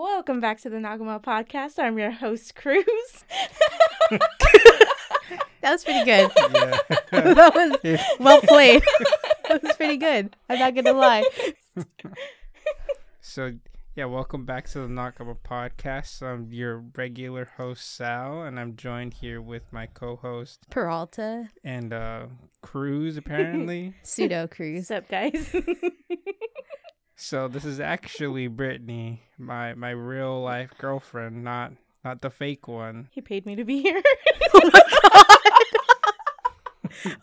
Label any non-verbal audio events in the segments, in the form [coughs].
Welcome back to the Nakama podcast. I'm your host, Cruz. [laughs] That was pretty good. Yeah. [laughs] that was [laughs] well played. that was pretty good. I'm not gonna lie. so yeah, welcome back to the Nakama podcast. I'm your regular host Sal, and I'm joined here with my co-host Peralta, and uh Cruz apparently. pseudo Cruz. What's up, guys? So this is actually Brittany, my my real life girlfriend, not not the fake one. he paid me to be here. [laughs]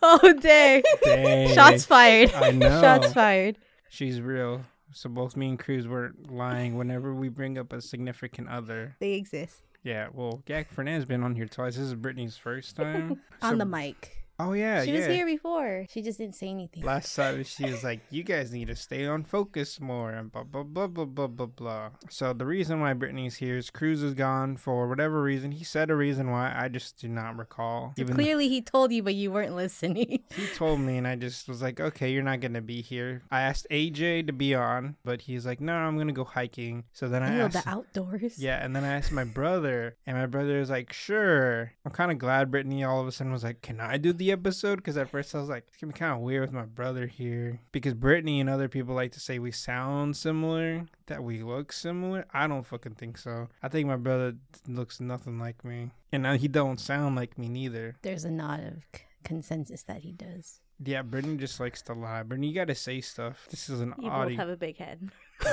Oh, [laughs] oh dang! Dang. Shots fired. I know. Shots fired. She's real. So both me and Cruz were lying whenever we bring up a significant other. They exist Yeah, well, Gak Fernand's been on here twice. This is Brittany's first [laughs] time. on So- the mic. Oh yeah, she yeah. was here before. She just didn't say anything. Last [laughs] time she was like, "You guys need to stay on focus more," and blah blah blah blah blah blah blah. So the reason why Brittany's here is Cruz is gone for whatever reason. He said a reason why. I just do not recall. Even Clearly, he told you, but you weren't listening. [laughs] he told me, and I just was like, "Okay, you're not gonna be here." I asked AJ to be on, but he's like, "No, I'm gonna go hiking." So then I oh, Ew, asked. the outdoors. Yeah, and then I asked my brother, and my brother is like, "Sure." I'm kind of glad Brittany all of a sudden was like, "Can I do the episode?" Because at first I was like, "It's gonna be kind of weird with my brother here," because Brittany and other people like to say we sound similar, that we look similar. I don't fucking think so. I think my brother looks nothing like me, and now he don't sound like me neither. There's a nod of c- consensus that he does. Yeah, Brittany just likes to lie. Brittany, you gotta say stuff. This is an you both audio. have a big head.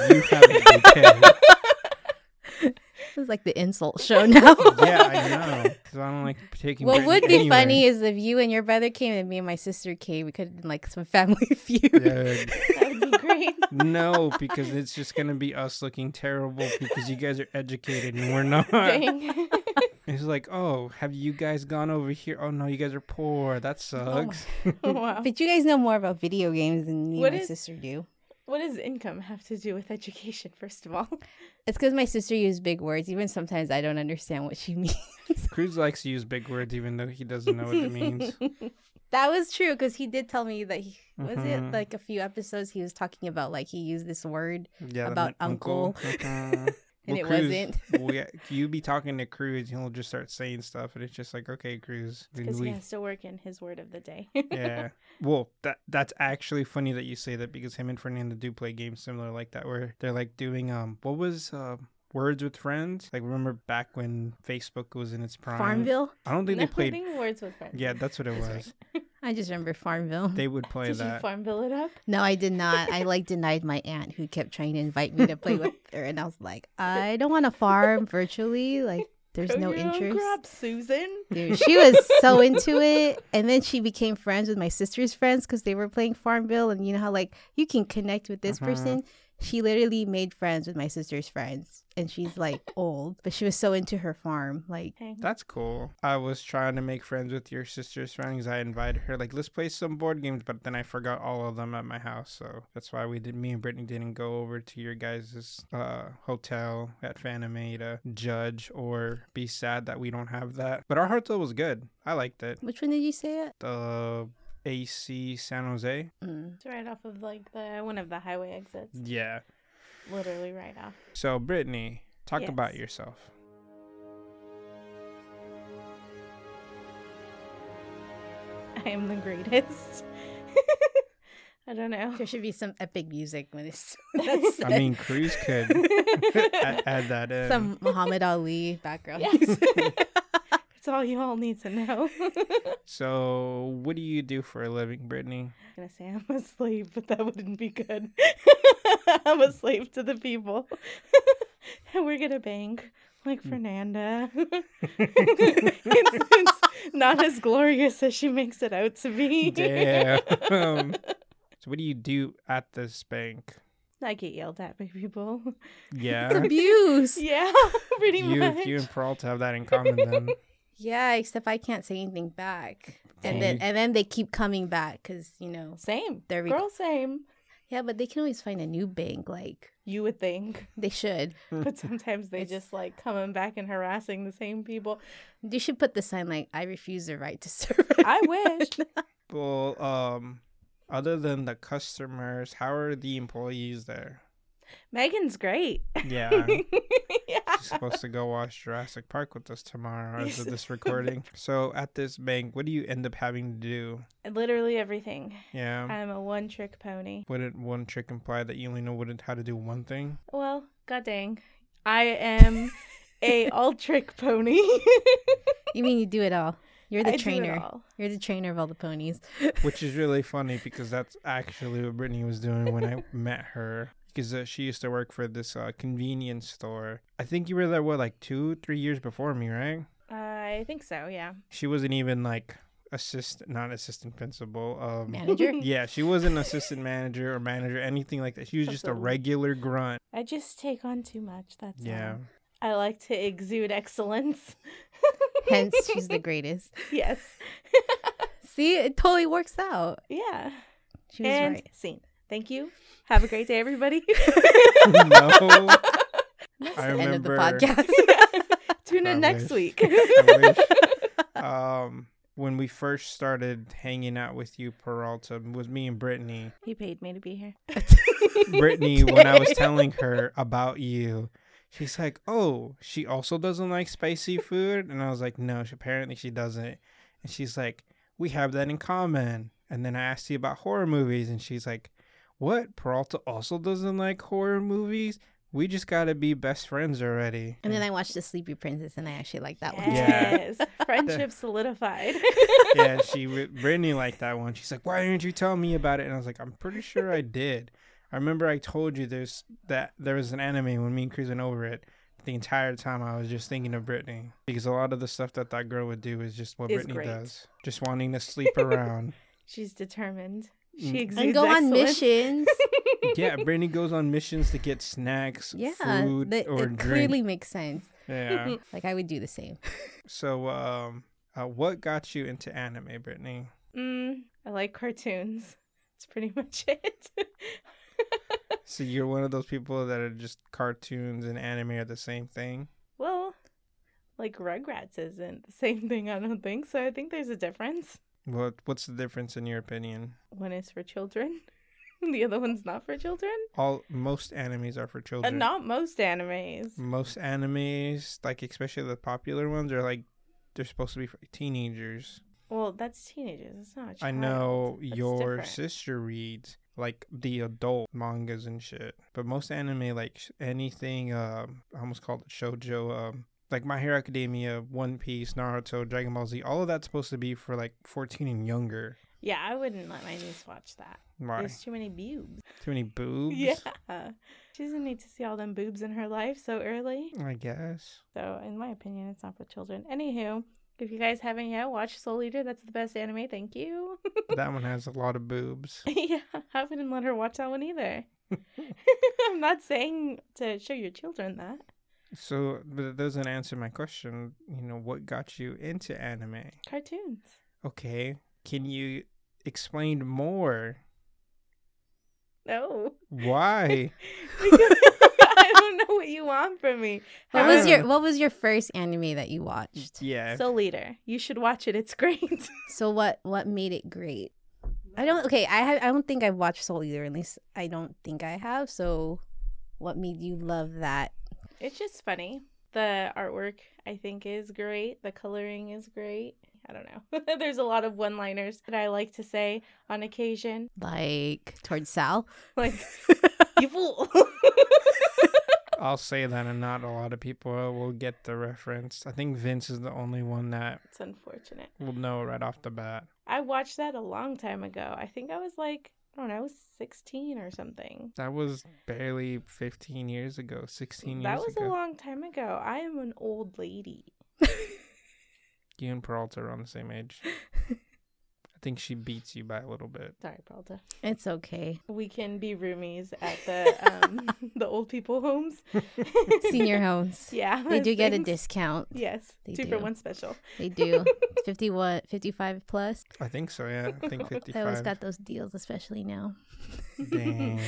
You have a big [laughs] head. [laughs] This is like the insult show now. yeah, I know. [laughs] 'Cause I don't like taking. What would be anywhere. funny is if you and your brother came and me and my sister came, we could have done like some family [laughs] feud. Yeah, That would be great. [laughs] No, because it's just gonna be us looking terrible because you guys are educated and we're not. Dang. [laughs] It's like, oh, have you guys gone over here? Oh no, you guys are poor. That oh sucks. wow. But you guys know more about video games than me What and my is- sister do. What does income have to do with education, first of all? [laughs] It's because my sister used big words. Even sometimes I don't understand what she [laughs] means. Cruz likes to use big words even though he doesn't know what it means. [laughs] that was true because he did tell me that he was Mhm. it like a few episodes he was talking about like he used this word Yeah, About meant uncle. And Well, it Cruz, wasn't. well, [laughs] yeah, you be talking to Cruz, he'll just start saying stuff, and it's just like, okay, Cruz. Because he has to work in his word of the day. yeah. [laughs] Well, that that's actually funny that you say that because him and Fernando do play games similar like that where they're like doing um what was uh, Words with Friends? Like remember back when Facebook was in its prime? Farmville. I don't think they played words with friends. Yeah, that's what it was. [laughs] I just remember Farmville. They would play Did you that. farmville it up? No, I did not. I like denied my aunt who kept trying to invite me to play with her, and I was like, I don't want to farm virtually. Like, there's Grow no interest. crops, Susan. Dude, she was so [laughs] into it, and then she became friends with my sister's friends because they were playing Farmville, and you know how like you can connect with this Mhm. person. She literally made friends with my sister's friends, and she's like [laughs] old, but she was so into her farm. Like, That's cool. I was trying to make friends with your sister's friends. I invited her, like, let's play some board games, but then I forgot all of them at my house. So that's why we did. Me and Brittany didn't go over to your guys' uh, hotel at Fanime to judge or be sad that we don't have that. But our hotel was good. I liked it. which one did you say it? The AC San Jose. Mm. It's right off of like the one of the highway exits. Yeah. Literally right off. So Brittany, talk Yes. about yourself. I am the greatest. [laughs] I don't know. There should be some epic music when it's. [laughs] That's [laughs] I mean, Cruz could add, add that in. some Muhammad Ali background. Yes. Music. It's all you all need to know. [laughs] So, what do you do for a living, Brittany? I'm gonna say I'm a slave, but that wouldn't be good. [laughs] I'm a slave to the people. and [laughs] we're gonna bang like hmm. Fernanda. it's, it's not as glorious as she makes it out to be. Damn. so, what do you do at this bank? I get yelled at by people. It's Yeah. abuse. Yeah, pretty You, much. you and Peralta have that in common then. Yeah, except I can't say anything back. And then and then they keep coming back because you know. Same. They're rec- Girl, same. Yeah, but they can always find a new bank. Like You would think. they should. [laughs] But sometimes they just like coming back and harassing the same people. You should put the sign like "I refuse the right to serve." I wish. [laughs] well, um, other than the customers, how are the employees there? Megan's great. Yeah. yeah. [laughs] She's supposed to go watch Jurassic Park with us tomorrow as of this [laughs] recording. So at this bank, what do you end up having to do? Literally everything. Yeah. I'm a one trick pony. Wouldn't one trick imply that you only know what it- how to do one thing? Well, god dang. I am a [laughs] all trick pony. You mean you do it all? You're the do it trainer. You're the trainer of all the ponies. Which is really funny because that's actually what Brittany was doing when I met her. Because uh, she used to work for this uh, convenience store. I think you were there, what, like two, three years before me, right? I think so, yeah. She wasn't even like assistant, not assistant principal. Um, Manager? [laughs] yeah, she wasn't assistant manager or manager, anything like that. She was just a regular grunt. I just take on too much. That's Yeah. all. I like to exude excellence. [laughs] Hence, she's the greatest. yes. [laughs] See, it totally works out. yeah. She was and right. scene. Thank you. Have a great day, everybody. [laughs] no. That's I the end of the podcast. [laughs] Tune I in next wish. week. [laughs] I wish. Um, when we first started hanging out with you, Peralta, was me and Brittany. he paid me to be here. Brittany, when I was telling her about you, she's like, "Oh, she also doesn't like spicy food," and I was like, "No, she, apparently she doesn't." And she's like, "We have that in common." And then I asked you about horror movies, and she's like, "What? Peralta also doesn't like horror movies? We just gotta be best friends already." and then I watched The Sleepy Princess, and I actually like that one. Yes. [laughs] Friendship solidified. [laughs] yeah, she Brittany liked that one. She's like, "Why didn't you tell me about it?" And I was like, "I'm pretty sure I did. I remember I told you there's that there was an anime when me and Chris went over it. The entire time I was just thinking of Brittany because a lot of the stuff that that girl would do is just what Is Brittany great. does, just wanting to sleep around. [laughs] She's determined. Mm. She exudes And go on missions. [laughs] yeah, Brittany goes on missions to get snacks, yeah, food, that- or it drink. clearly makes sense. Yeah. [laughs] Like I would do the same. [laughs] So, um, uh, what got you into anime, Brittany? Mm, I like cartoons. That's pretty much it. So you're one of those people that are just cartoons and anime are the same thing. well, like Rugrats isn't the same thing, I don't think. So I think there's a difference. What What's the difference in your opinion? One is for children, [laughs] the other one's not for children. All most animes are for And children. not most animes. Most animes, like especially the popular ones, are like they're supposed to be for teenagers. Well, that's teenagers. It's not. I know That's your different. sister reads like the adult mangas and shit, but most anime, like anything, um, I almost called it shojo, um, like My Hero Academia, One Piece, Naruto, Dragon Ball Z, all of that's supposed to be for like fourteen and younger. Yeah, I wouldn't let my niece watch that. Why? There's too many boobs. Too many boobs. Yeah. She doesn't need to see all them boobs in her life so early. I guess. So, in my opinion, it's not for children. Anywho, if you guys haven't yet, watch Soul Eater. That's the best anime. Thank you. [laughs] that one has a lot of boobs. [laughs] yeah, I wouldn't let her watch that one either. [laughs] I'm not saying to show your children that. So, but it doesn't answer my question. You know, what got you into anime? Cartoons. Okay, can you explain more? No. Why? [laughs] Because [laughs] I don't know what you want from me. What was your What was your first anime that you watched? yeah. Soul Eater. You should watch it. It's great. [laughs] So what what made it great? I don't. Okay, I have, I don't think I've watched Soul either. At least I don't think I have. So, what made you love that? It's just funny. The artwork, I think, is great. The coloring is great. I don't know. [laughs] There's a lot of one liners that I like to say on occasion. Like towards Sal. [laughs] Like, [laughs] you fool. I'll say that, and not a lot of people will get the reference. I think Vince is the only one that it's unfortunate. will know right off the bat. I watched that a long time ago. I think I was like, I don't know, 16 or something. That was barely 15 years ago, 16 years That was ago. a long time ago. I am an old lady. [laughs] You and Peralta are on the same age. [laughs] I think she beats you by a little bit. Sorry, Peralta. It's okay. We can be roomies at the [laughs] um the old people homes. [laughs] Senior homes. Yeah. They do get a discount. Yes. They two for one special. They do. [laughs] 51, 55 plus. I think so, yeah. I think They always got those deals, especially now. Dang.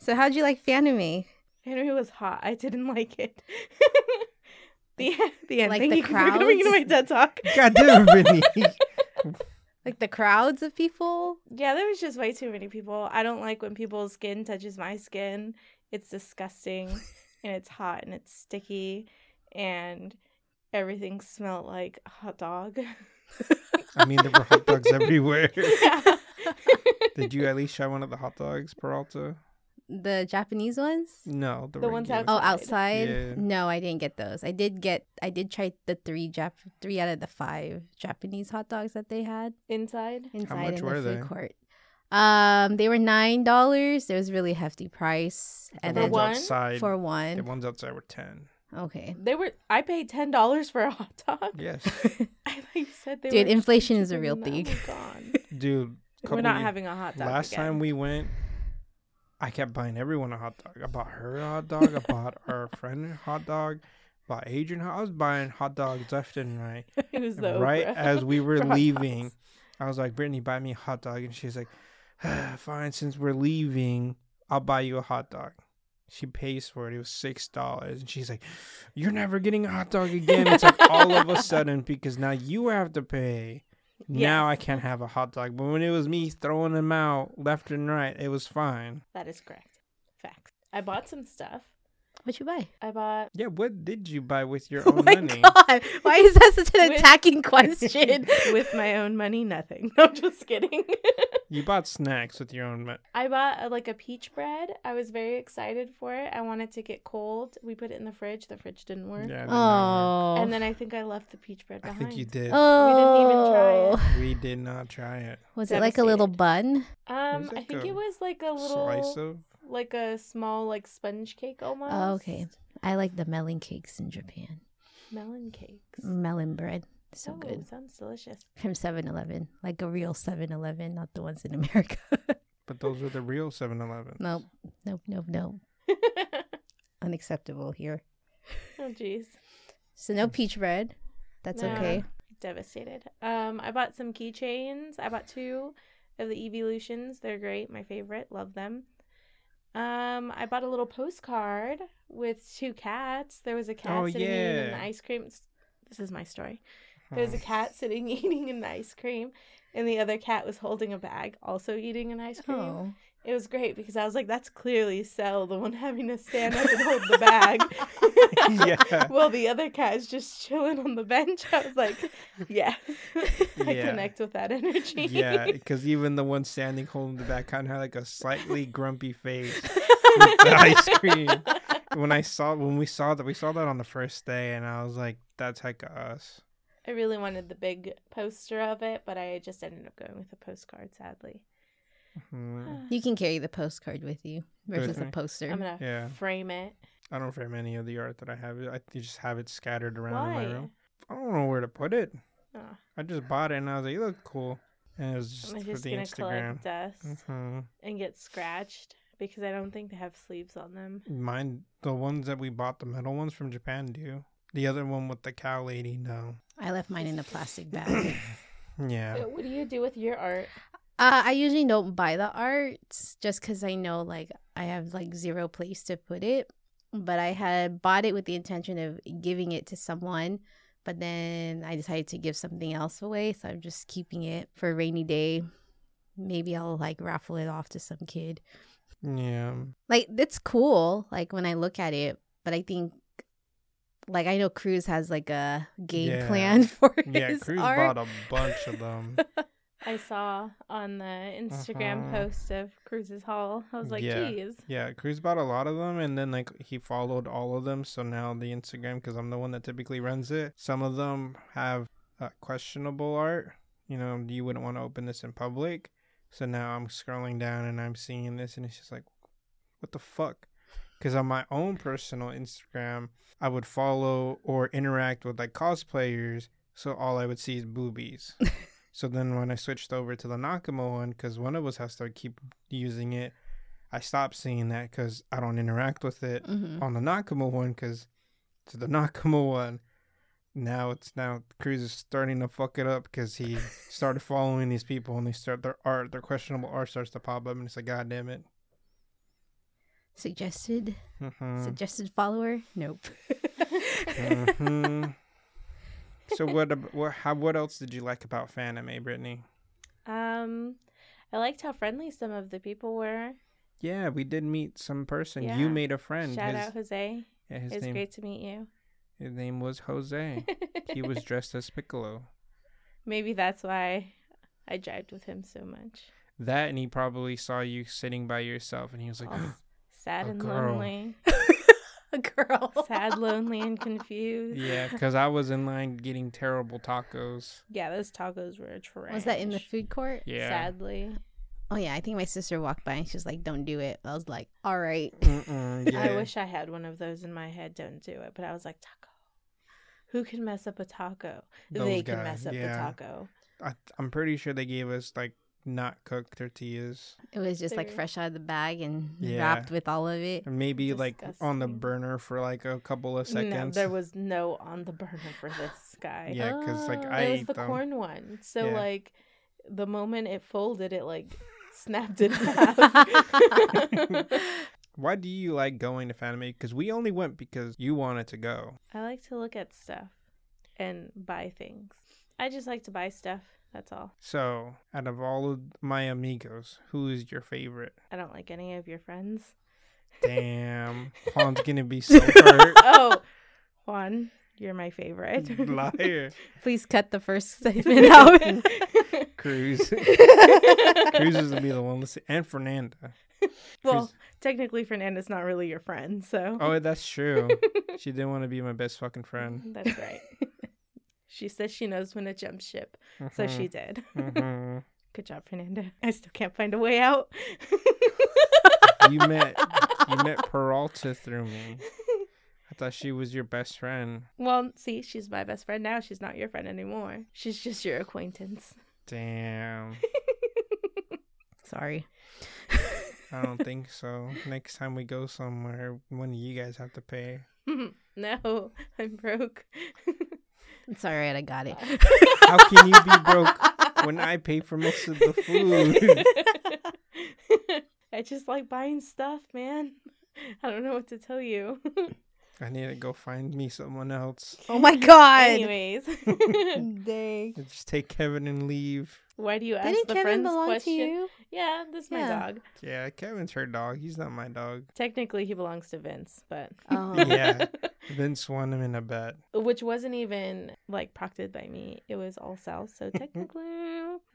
So, how'd you like Fanime? Henry was hot. I didn't like it. the the end. Like Thank the you for coming to crowds? my TED talk. God damn it, Brittany. Like the crowds of people? Yeah, there was just way too many people. I don't like when people's skin touches my skin. it's disgusting [laughs] and it's hot and it's sticky and everything smelled like a hot dog. I mean, there were hot dogs [laughs] everywhere. yeah. Did you at least try one of the hot dogs, Peralta? The Japanese ones? No, the, The ones regular. Oh, Outside. outside? Yeah. No, I didn't get those. I did get. I did try the three Jap, three out of the five Japanese hot dogs that they had Inside. inside How much in were the food they? court. Um, they were nine dollars. It was really hefty price, The and For then ones one? outside. for one. The ones outside were ten. Okay, They were I paid ten dollars for a hot dog. Yes, [laughs] [laughs] I thought you said they Dude, were inflation is a real thing. Oh dude. We're not having a hot dog. Last again. time we went, I kept buying everyone a hot dog. I bought her a hot dog. I bought our [laughs] friend a hot dog. Bought Adrian. I was buying hot dogs left and right. [laughs] it was the right Oprah as we were [laughs] leaving. I was like, Brittany, buy me a hot dog. And she's like, ah, fine, since we're leaving, I'll buy you a hot dog. She pays for it. It was six dollars. And she's like, You're never getting a hot dog again. It's like all of a sudden because now you have to pay. Now I can't have a hot dog. But when it was me throwing them out left and right, it was fine. That is correct. Facts. I bought some stuff. What you buy? I bought Yeah, what did you buy with your own [laughs] Oh own my money? god! Why is that such an With- attacking [laughs] question? [laughs] with my own money, nothing. No, just kidding. You bought snacks with your own money. I bought uh, like a peach bread. I was very excited for it. I wanted to get cold. We put it in the fridge. The fridge didn't work. Yeah, did not oh, And then I think I left the peach bread work. I behind. think you did. oh, We did not even try it. We did not try it. Was it like a little bun? Um, was I think it was like a little Slice of like a small like sponge cake almost. Oh, okay. I like the melon cakes in Japan. Melon cakes. Melon bread, so oh, good Sounds delicious. from 7-Eleven, like a real 7-Eleven, not the ones in America. [laughs] But those are the real 7 Eleven. nope, nope, nope, nope. [laughs] Unacceptable here. oh jeez. So no peach bread. That's No. okay. Devastated. Um, I bought some keychains. I bought two of the Evolutions. They're great. My favorite. Love them. Um, I bought a little postcard with two cats. There was a cat Oh, sitting eating an ice cream. This is my story. There was a cat sitting [laughs] eating an ice cream, and the other cat was holding a bag, also eating an ice cream. Oh, It was great because I was like, "That's clearly Cell, the one having to stand up and hold the bag." [laughs] Yeah. Well, the other cat is just chilling on the bench. I was like, "Yes, [laughs] I Yeah. connect with that energy." yeah, because even the one standing holding the back kind of had like a slightly grumpy face with the [laughs] ice cream. When I saw when we saw that we saw that on the first day, and I was like, "That's heck of us." I really wanted the big poster of it, but I just ended up going with a postcard. Sadly, Mhm. you can carry the postcard with you versus a poster. I'm gonna Yeah. frame it. I don't frame any of the art that I have. I just have it scattered around in my Why? room. I don't know where to put it. Oh, I just bought it and I was like, "It looked cool," and it was just I'm for just the gonna Instagram. collect dust hmm and get scratched because I don't think they have sleeves on them. Mine, the ones that we bought, the metal ones from Japan, do. The other one with the cow lady, no. I left mine in a plastic bag. [coughs] Yeah. What do you do with your art? Uh, I usually don't buy the art just because I know like I have like zero place to put it. But I had bought it with the intention of giving it to someone, but then I decided to give something else away. So I'm just keeping it for a rainy day. Maybe I'll like raffle it off to some kid. Yeah. Like it's cool, like when I look at it, but I think like I know Cruz has like a game Yeah. plan [laughs] for Yeah, his Cruz art. bought a bunch of them. [laughs] I saw on the Instagram Uh-huh. post of Cruz's Haul. I was like, Yeah. geez. Yeah, Cruz bought a lot of them, and then like he followed all of them. So now the Instagram, because I'm the one that typically runs it. Some of them have uh, questionable art. You know, you wouldn't want to open this in public. So now I'm scrolling down and I'm seeing this, and it's just like, what the fuck? Because on my own personal Instagram, I would follow or interact with like cosplayers, so all I would see is boobies. [laughs] so then when I switched over to the Nakama one, because one of us has to keep using it, I stopped seeing that because I don't interact with it Mhm. on the Nakama one because to the [laughs] Nakama one. Now it's now Cruz is starting to fuck it up because he started [laughs] following these people and they start their art, their questionable art starts to pop up and it's like, God damn it. Suggested Mhm. suggested follower? Nope. [laughs] Mhm. So [laughs] what, what? How? What else did you like about Fanime, Brittany? Um, I liked how friendly some of the people were. Yeah, we did meet some person. Yeah. You made a friend. Shout his, out Jose. yeah, his it's name great to meet you. his name was Jose. he was [laughs] dressed as Piccolo. Maybe that's why I jived with him so much. That and he probably saw you sitting by yourself and he was like, [gasps] sad and girl. lonely. [laughs] A [laughs] girl. Sad, lonely, and confused. Yeah, because I was in line getting terrible tacos. Yeah, those tacos were trash. Was that in the food court? Yeah. Sadly. Oh yeah, I think my sister walked by and she's like, "Don't do it." I was like, "All right." [laughs] Yeah. I wish I had one of those in my head. Don't do it. But I was like, taco. Who can mess up a taco? Those they can mess up the yeah. taco. I, I'm pretty sure they gave us like not cooked tortillas. It was just like fresh out of the bag and Yeah. wrapped with all of it. And maybe like on the burner for like a couple of No, seconds. there was no on the burner for this guy. yeah, because like Oh. I it was ate the them. corn one. So Yeah. like the moment it folded, it like [laughs] snapped in half. [laughs] Why do you like going to Fanime? Because we only went because you wanted to go. I like to look at stuff and buy things. I just like to buy stuff. That's all. So, out of all of my amigos, who is your favorite? I don't like any of your friends. Damn, [laughs] Juan's gonna be so hurt. [laughs] oh, Juan, you're my favorite. Liar, [laughs] Please cut the first statement out. Cruz. Cruz is gonna be the one. Listen, and Fernanda. well, Cruz- technically, Fernanda's not really your friend, so. oh, that's true. She didn't want to be my best fucking friend. That's right. She says she knows when to jump ship, so she did. Mhm. [laughs] Good job, Fernanda. I still can't find a way out. [laughs] You met [laughs] you met Peralta through me. I thought she was your best friend. well, see, she's my best friend now. She's not your friend anymore. She's just your acquaintance. Damn. Sorry. I don't think so. Next time we go somewhere, one of you guys have to pay. no, I'm broke. It's all right. I got it. [laughs] How can you be broke when I pay for most of the food? [laughs] I just like buying stuff, man. I don't know what to tell you. I need to go find me someone else. Oh my god. Anyways, [laughs] Dang. Just take Kevin and leave. why do you ask Didn't the Kevin friends belong question? to you? Yeah, this is my dog. Yeah, Kevin's her dog. He's not my dog. Technically, he belongs to Vince, but Oh. Yeah. Vince won him in a bet. which wasn't even like proctored by me. It was all Sal, so [laughs] technically,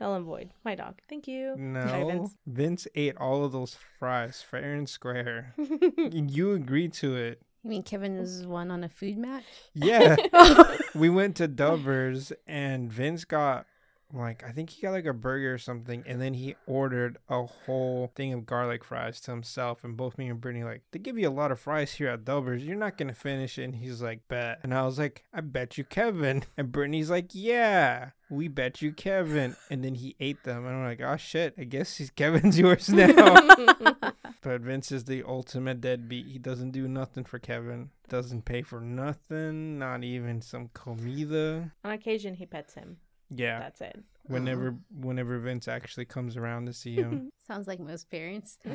Ellen and void. My dog. Thank you. Bye, No. Vince. Vince ate all of those fries fair and square. [laughs] you agreed to it. You mean Kevin was one on a food match? Yeah. [laughs] we went to Dover's and Vince got like I think he got like a burger or something and then he ordered a whole thing of garlic fries to himself and both me and Brittany like they give you a lot of fries here at Dubbers you're not gonna finish it. And he's like bet. And I was like I bet you Kevin. [laughs] And Brittany's like yeah we bet you Kevin. And then he ate them and I'm like oh shit I guess he's [laughs] Kevin's yours now. [laughs] But Vince is the ultimate deadbeat. He doesn't do nothing for Kevin. Doesn't pay for nothing not even some comida. On occasion, he pets him. Yeah That's it. whenever whenever Vince actually comes around to see him. [laughs] Sounds like most parents. [laughs]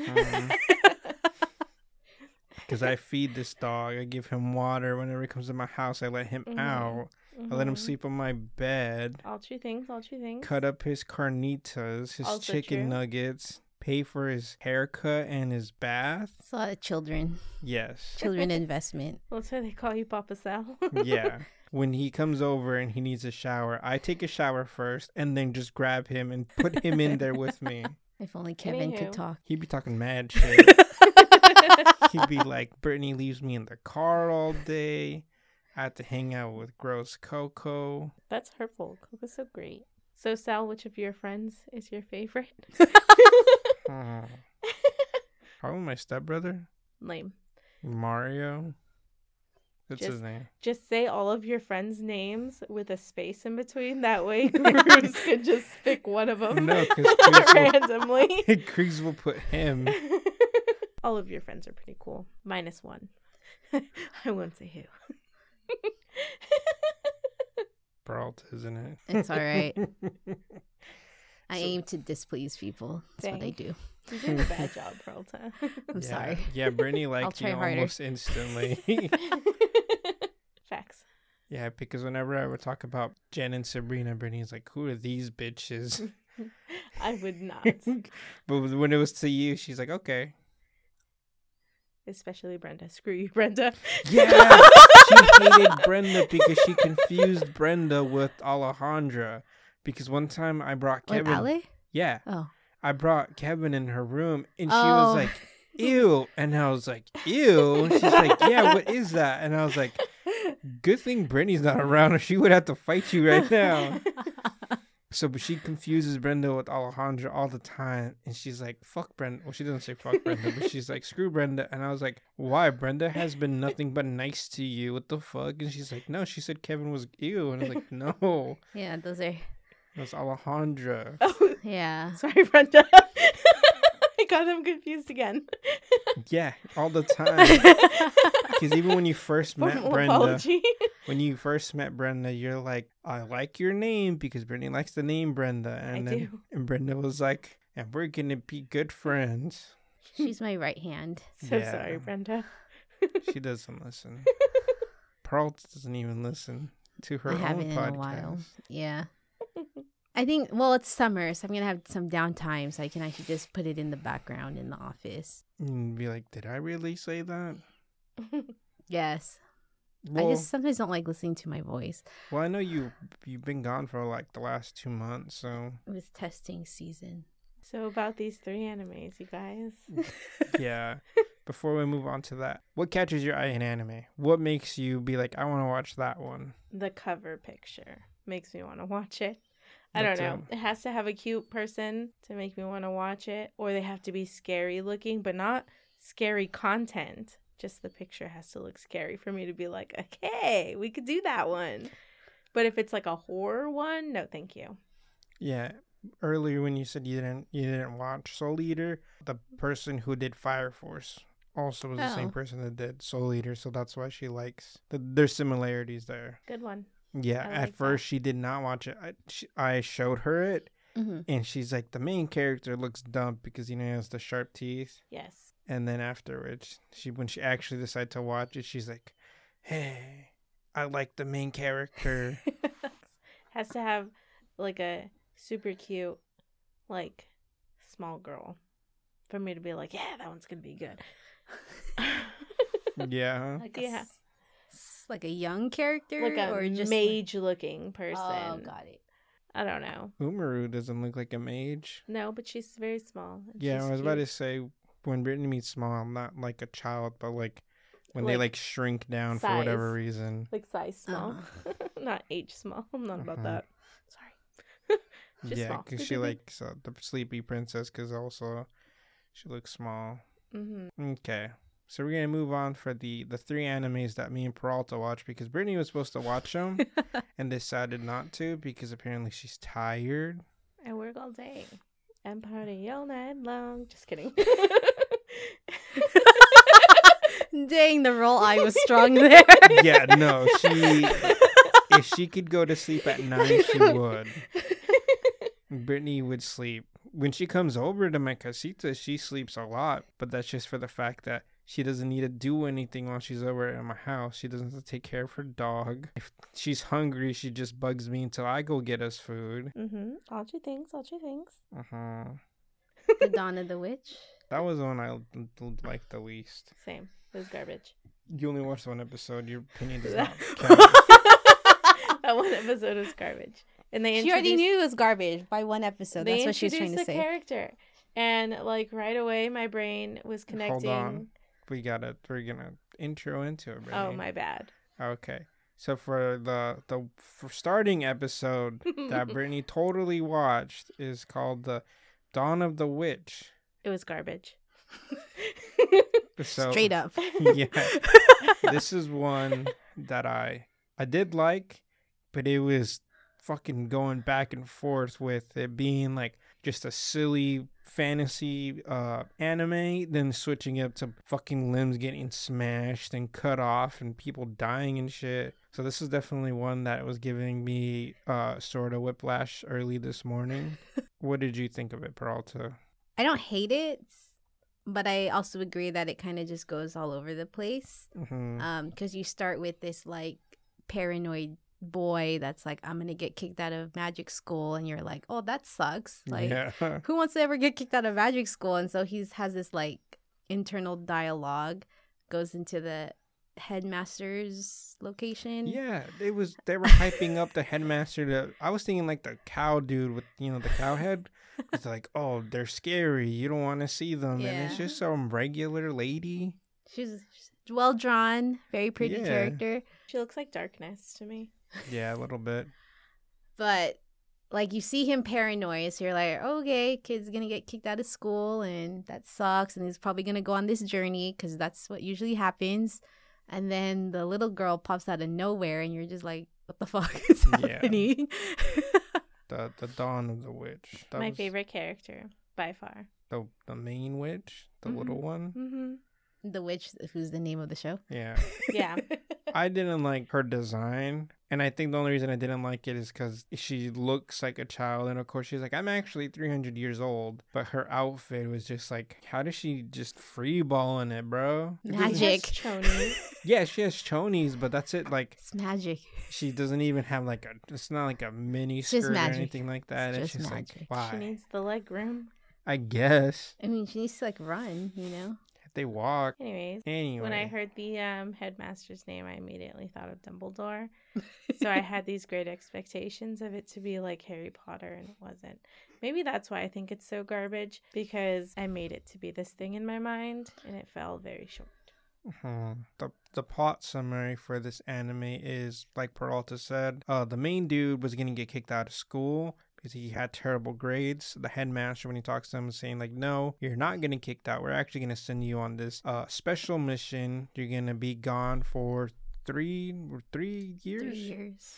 Because I feed this dog, I give him water. Whenever he comes to my house, I let him Mhm. out. I let him Mhm. sleep on my bed. All true things. All true things. Cut up his carnitas, his Also chicken true. nuggets. Pay for his haircut and his bath. It's a lot of children. Yes. Children [laughs] investment. That's why they call you Papa Sal. yeah. When he comes over and he needs a shower, I take a shower first and then just grab him and put him in there with me. [laughs] If only Kevin Anywho. could talk. He'd be talking mad [laughs] shit. He'd be like, Brittany leaves me in the car all day. I have to hang out with gross Coco. That's hurtful. Coco's so great. So Sal, which of your friends is your favorite? Oh. [laughs] Probably my stepbrother, Lame. Mario. That's his Just- name. Just say all of your friends' names with a space in between. That way, [laughs] Cruz can just pick one of them No, because [laughs] Cruz, randomly. [laughs] will- Cruz will put him. all of your friends are pretty cool, minus one. I won't say who. Peralta, isn't it? It's all right. I aim to displease people. That's what I do. You did a bad job, Peralta. I'm yeah. sorry. Yeah, Brittany liked try you harder. almost instantly. Facts. yeah, because whenever I would talk about Jen and Sabrina, Brittany's like, who are these bitches? [laughs] I would [laughs] not. but when it was to you, she's like, okay. Especially Brenda. Screw you, Brenda. Yeah, [laughs] she hated Brenda because she confused Brenda with Alejandra. Because one time I brought With Kevin. Ale? Yeah, Oh. I brought Kevin in her room, and she Oh. was like, "Ew," and I was like, "Ew." She's like, "Yeah, what is that?" And I was like, "Good thing Brittany's not around, or she would have to fight you right now." [laughs] So, but she confuses Brenda with Alejandra all the time, and she's like, "Fuck Brenda." Well, she doesn't say "fuck Brenda," but she's like, "Screw Brenda." And I was like, "Why? Brenda has been nothing but nice to you. What the fuck?" And she's like, "No, she said Kevin was ew," and I was like, [laughs] "No, yeah, those are. that's Alejandra." [laughs] oh, Yeah. sorry, Brenda. I got them confused again. [laughs] Yeah, all the time. [laughs] Because even when you first met Formal Brenda, apology. when you first met Brenda, you're like, "I like your name because Brittany likes the name Brenda," and I then do. and Brenda was like, "And we're gonna be good friends." She's my right hand. So Yeah. sorry, Brenda. She doesn't listen. [laughs] Pearl doesn't even listen to her I own haven't in podcast. a while. Yeah. I think, well, it's summer, so I'm going to have some downtime so I can actually just put it in the background in the office. And be like, "Did I really say that?" [laughs] Yes. Well, I just sometimes don't like listening to my voice. well, I know you you've been gone for like the last two months, so It was testing season. so about these three animes, you guys. [laughs] yeah. Before we move on to that, what catches your eye in anime? What makes you be like, I want to watch that one? the cover picture makes me want to watch it. I don't know. It has to have a cute person to make me want to watch it, or they have to be scary looking, but not scary content. Just the picture has to look scary for me to be like, okay, we could do that one. But if it's like a horror one, no, thank you. Yeah. Earlier when you said you didn't you didn't watch Soul Eater, the person who did Fire Force also was the same Oh. person that did Soul Eater, so that's why she likes. The, there's similarities there. Good one. Yeah. I at like that. first she did not watch it. I, she, I showed her it, hmm and she's like, the main character looks dumb because you know he has the sharp teeth. Yes. And then afterwards, she when she actually decided to watch it, she's like, "Hey, I like the main character." [laughs] has to have like a super cute, like small girl for me to be like, yeah, that one's gonna be good. yeah. [laughs] Like Yeah. A, s- s- like a young character? like a or just mage looking person. Oh, got it. I don't know. Umaru doesn't look like a mage. No, but she's very small. Yeah, she's I was about to say when Brittany meets small, not like a child, but like when they Like like shrink down for whatever reason. like size small, [laughs] not age small. I'm not about Uh-huh. that. Sorry. [laughs] Just yeah, because she [laughs] likes uh, the sleepy princess because also she looks small. Mm-hmm. Okay. So we're gonna move on for the the three animes that me and Peralta watch because Brittany was supposed to watch them [laughs] and decided not to because apparently she's tired. I work all day and party all night long. Just kidding. [laughs] Dang, the roll I was strong there. [laughs] Yeah, no, she if she could go to sleep at night, she would. Brittany would sleep. When she comes over to my casita, she sleeps a lot, but that's just for the fact that she doesn't need to do anything while she's over at my house. She doesn't have to take care of her dog. If she's hungry, she just bugs me until I go get us food. mm-hmm. All two things. All two things. Uh-huh. the [laughs] Dawn of the Witch. That was the one I liked the least. Same. It was garbage. You only watched one episode. Your opinion does that not [laughs] count. That one episode was garbage, and they She already knew it was garbage by one episode. they That's what she was trying to introduced the character, and like right away, my brain was connecting. Hold on. We gotta. We're gonna intro into it. Oh my bad. Okay. So for the the for starting episode that [laughs] Brittany totally watched is called the Dawn of the Witch. it was garbage. [laughs] So Straight up. [laughs] yeah, this is one that I I did like, but it was fucking going back and forth with it being like just a silly fantasy uh anime then switching up to fucking limbs getting smashed and cut off and people dying and shit so this is definitely one that was giving me uh sort of whiplash early this morning [laughs] what did you think of it peralta I don't hate it, but I also agree that it kind of just goes all over the place. Mhm. Um, because you start with this like paranoid boy that's like, I'm gonna get kicked out of magic school, and you're like, oh, that sucks. Like, yeah [laughs] who wants to ever get kicked out of magic school? And so he's has this like internal dialogue goes into the headmaster's location. Yeah, it was. [laughs] They were hyping up the headmaster. To I was thinking like the cow dude with you know the cow head. It's like, oh, they're scary. You don't want to see them, and it's just some regular lady. She's, she's well drawn, very pretty Yeah. character. She looks like darkness to me. Yeah, a little bit. [laughs] But like you see him paranoid, so you're like, okay, kid's gonna get kicked out of school, and that sucks, and he's probably gonna go on this journey because that's what usually happens. And then the little girl pops out of nowhere, and you're just like, what the [laughs] fuck is Yeah. happening? [laughs] The the dawn of the witch. That My was favorite character by far. The the main witch, the Mhm. little one. Mm-hmm. the witch, who's the name of the show. Yeah. Yeah. I didn't like her design, and I think the only reason I didn't like it is because she looks like a child, and of course she's like, I'm actually 300 years old, but her outfit was just like, how does she just free balling it, bro? Magic. Chonies. [laughs] Yeah, she has chonies, but that's it. Like It's magic. she doesn't even have like a. It's not like a mini It's just skirt or anything like that. It's, just just magic. like why? She needs the leg room. I guess I mean, she needs to like run, you know. They walk Anyways, anyway. when I heard the um, headmaster's name, I immediately thought of Dumbledore. [laughs] so I had these great expectations of it to be like Harry Potter, and it wasn't. Maybe that's why I think it's so garbage because I made it to be this thing in my mind, and it fell very short. Mhm. The the plot summary for this anime is like Peralta said. Uh, the main dude was gonna get kicked out of school because he had terrible grades. The headmaster, when he talks to him, is saying like, "No, you're not getting kicked out. We're actually gonna send you on this uh special mission. You're gonna be gone for three three years, Three years.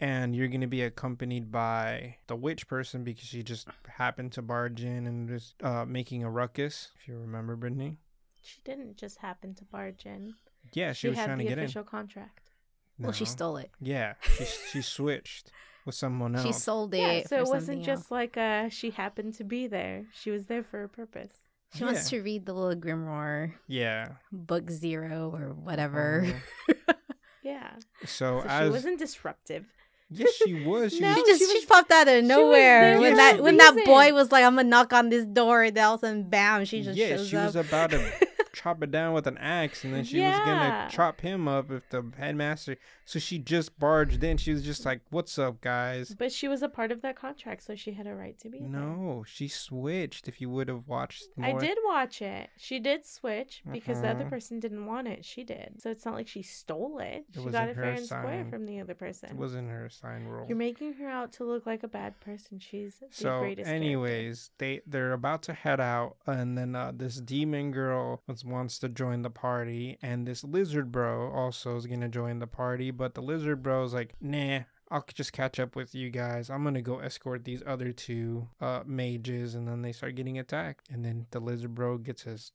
and you're gonna be accompanied by the witch person because she just happened to barge in and just uh making a ruckus. If you remember, Brittany. She didn't just happen to barge in. Yeah, she, She, was had trying the to get in. official contract. Well, she stole it. Yeah, she she [laughs] switched with someone else. She sold it. Yeah, so for it wasn't just else. like uh she happened to be there. She was there for a purpose. She wants to read the little grimoire Yeah. book zero or whatever. Uh, [laughs] Yeah. so, So she as wasn't disruptive. yes, she was. She [laughs] No, she just she she, popped out of nowhere when for that a when that boy was like, "I'm gonna knock on this door," and then all of a sudden, bam, she just yeah, shows she up. was about to [laughs] chop it down with an axe, and then she was gonna chop him up if the headmaster. So she just barged in. She was just like, "What's up, guys?" But she was a part of that contract, so she had a right to be there. No, she switched. If you would have watched, I did watch it. She did switch because the other Mhm. person didn't want it. She did. So it's not like she stole it. It she got it fair and square from the other person. It wasn't her assigned role. You're making her out to look like a bad person. She's the so greatest. character. anyways they they're about to head out and then uh, this demon girl was, wants to join the party and this lizard bro also is gonna join the party but the lizard bro's like nah I'll just catch up with you guys. I'm gonna go escort these other two uh mages, and then they start getting attacked. And then the lizard bro gets his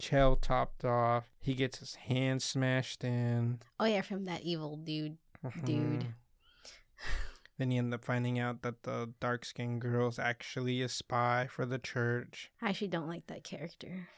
shell topped off. He gets his hand smashed in. oh yeah, from that evil dude. Dude. Mhm. [laughs] Then you end up finding out that the dark skinned girl is actually a spy for the church. I actually don't like that character.